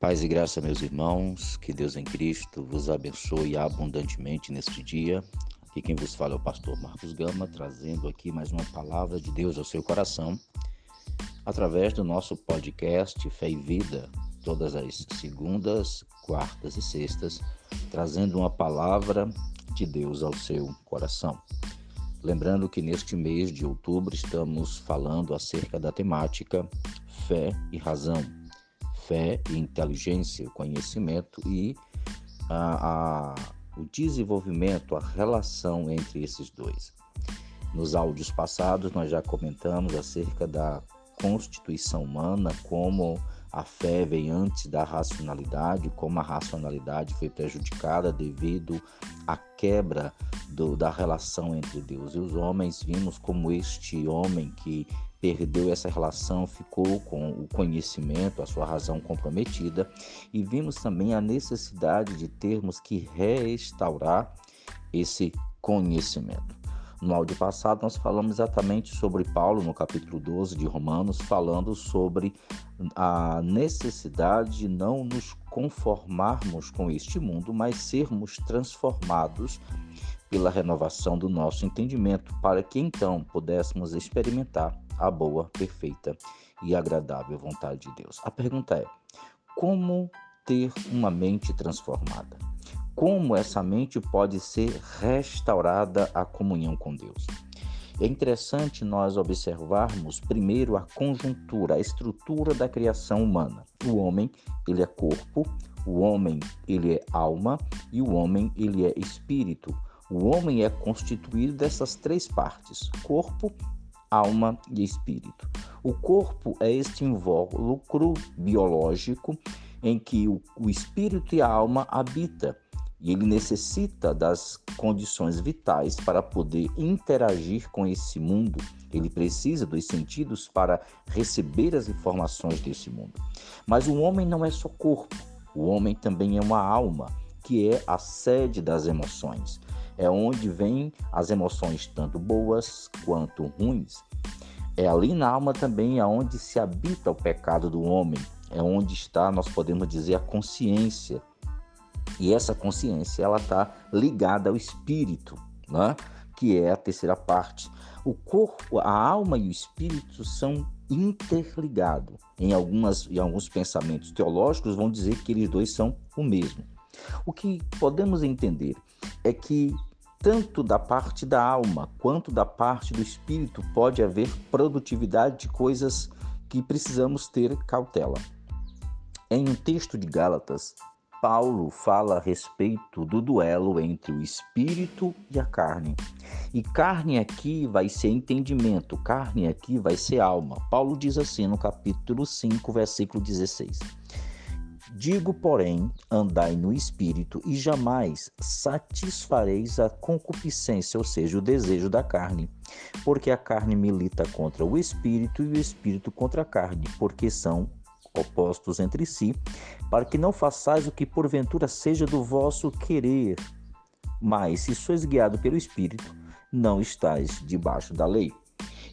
Paz e graça, meus irmãos, que Deus em Cristo vos abençoe abundantemente neste dia. Aqui quem vos fala é o pastor Marcos Gama, trazendo aqui mais uma palavra de Deus ao seu coração, através do nosso podcast Fé e Vida, todas as segundas, quartas e sextas, trazendo uma palavra de Deus ao seu coração. Lembrando que neste mês de outubro estamos falando acerca da temática fé e razão fé e inteligência, conhecimento e a, a, o desenvolvimento, a relação entre esses dois. Nos áudios passados, nós já comentamos acerca da constituição humana, como a fé vem antes da racionalidade, como a racionalidade foi prejudicada devido à quebra do, da relação entre Deus e os homens. Vimos como este homem que perdeu essa relação, ficou com o conhecimento, a sua razão comprometida, e vimos também a necessidade de termos que restaurar esse conhecimento. No áudio passado, nós falamos exatamente sobre Paulo, no capítulo 12 de Romanos, falando sobre a necessidade de não nos conformarmos com este mundo, mas sermos transformados pela renovação do nosso entendimento, para que então pudéssemos experimentar a boa, perfeita e agradável vontade de Deus. A pergunta é: como ter uma mente transformada? Como essa mente pode ser restaurada à comunhão com Deus? É interessante nós observarmos primeiro a conjuntura, a estrutura da criação humana. O homem, ele é corpo, o homem, ele é alma e o homem, ele é espírito. O homem é constituído dessas três partes: corpo, alma e espírito. O corpo é este invólucro biológico em que o, o espírito e a alma habitam e ele necessita das condições vitais para poder interagir com esse mundo. Ele precisa dos sentidos para receber as informações desse mundo. Mas o homem não é só corpo, o homem também é uma alma, que é a sede das emoções é onde vêm as emoções tanto boas quanto ruins. É ali na alma também aonde se habita o pecado do homem, é onde está, nós podemos dizer, a consciência. E essa consciência ela está ligada ao espírito, né? que é a terceira parte. O corpo, a alma e o espírito são interligados. Em, algumas, em alguns pensamentos teológicos vão dizer que eles dois são o mesmo. O que podemos entender é que tanto da parte da alma quanto da parte do espírito pode haver produtividade de coisas que precisamos ter cautela. Em um texto de Gálatas, Paulo fala a respeito do duelo entre o espírito e a carne. E carne aqui vai ser entendimento, carne aqui vai ser alma. Paulo diz assim no capítulo 5, versículo 16. Digo, porém, andai no espírito e jamais satisfareis a concupiscência, ou seja, o desejo da carne, porque a carne milita contra o espírito e o espírito contra a carne, porque são opostos entre si, para que não façais o que porventura seja do vosso querer. Mas se sois guiado pelo espírito, não estáis debaixo da lei.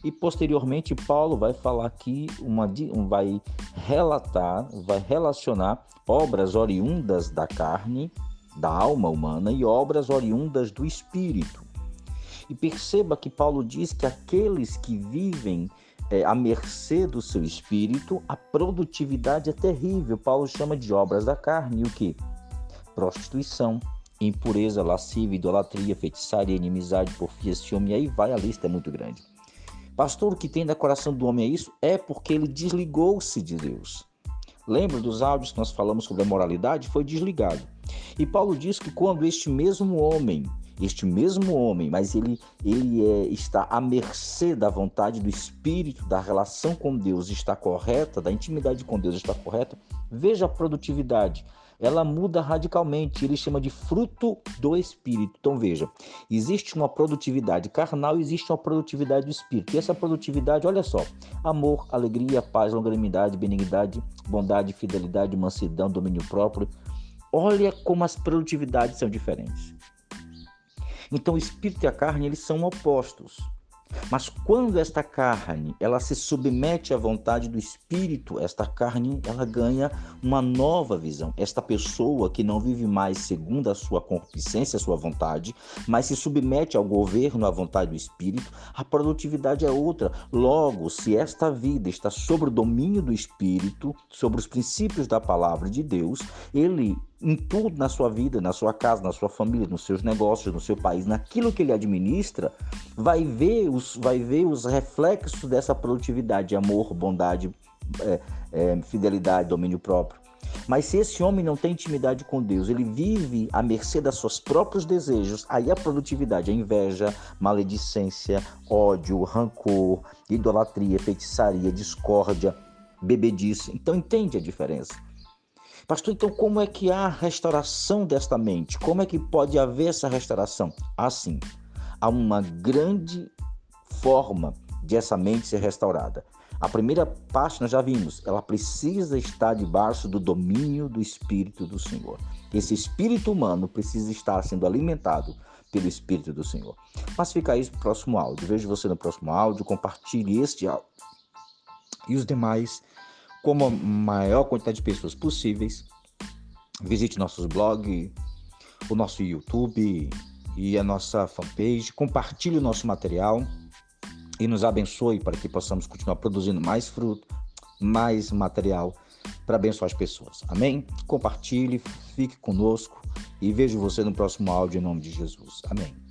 E posteriormente Paulo vai falar aqui, uma, vai relatar, vai relacionar obras oriundas da carne, da alma humana e obras oriundas do espírito. E perceba que Paulo diz que aqueles que vivem é, à mercê do seu espírito, a produtividade é terrível. Paulo chama de obras da carne o que? Prostituição, impureza, lascívia, idolatria, feitiçaria, inimizade, porfia, ciúme, aí vai, a lista é muito grande. Pastor, o que tem no coração do homem é isso? É porque ele desligou-se de Deus. Lembra dos áudios que nós falamos sobre a moralidade? Foi desligado. E Paulo diz que quando este mesmo homem, este mesmo homem, mas ele, ele é, está à mercê da vontade do Espírito, da relação com Deus está correta, da intimidade com Deus está correta, veja a produtividade ela muda radicalmente. Ele chama de fruto do espírito. Então veja, existe uma produtividade carnal, existe uma produtividade do espírito. E essa produtividade, olha só: amor, alegria, paz, longanimidade, benignidade, bondade, fidelidade, mansidão, domínio próprio. Olha como as produtividades são diferentes. Então o espírito e a carne, eles são opostos. Mas quando esta carne, ela se submete à vontade do espírito, esta carne, ela ganha uma nova visão. Esta pessoa que não vive mais segundo a sua concupiscência, a sua vontade, mas se submete ao governo, à vontade do espírito, a produtividade é outra. Logo, se esta vida está sob o domínio do espírito, sobre os princípios da palavra de Deus, ele em tudo na sua vida, na sua casa, na sua família, nos seus negócios, no seu país, naquilo que ele administra, vai ver os, vai ver os reflexos dessa produtividade, amor, bondade, é, é, fidelidade, domínio próprio. Mas se esse homem não tem intimidade com Deus, ele vive à mercê dos seus próprios desejos, aí a produtividade, a inveja, maledicência, ódio, rancor, idolatria, feitiçaria, discórdia, bebedice. Então entende a diferença. Pastor, então como é que há a restauração desta mente? Como é que pode haver essa restauração? Assim, há uma grande forma de essa mente ser restaurada. A primeira parte nós já vimos, ela precisa estar debaixo do domínio do Espírito do Senhor. Esse espírito humano precisa estar sendo alimentado pelo Espírito do Senhor. Mas fica isso no próximo áudio. Vejo você no próximo áudio, compartilhe este áudio. E os demais com a maior quantidade de pessoas possíveis. Visite nossos blogs, o nosso YouTube e a nossa fanpage. Compartilhe o nosso material e nos abençoe para que possamos continuar produzindo mais fruto, mais material para abençoar as pessoas. Amém? Compartilhe, fique conosco e vejo você no próximo áudio em nome de Jesus. Amém.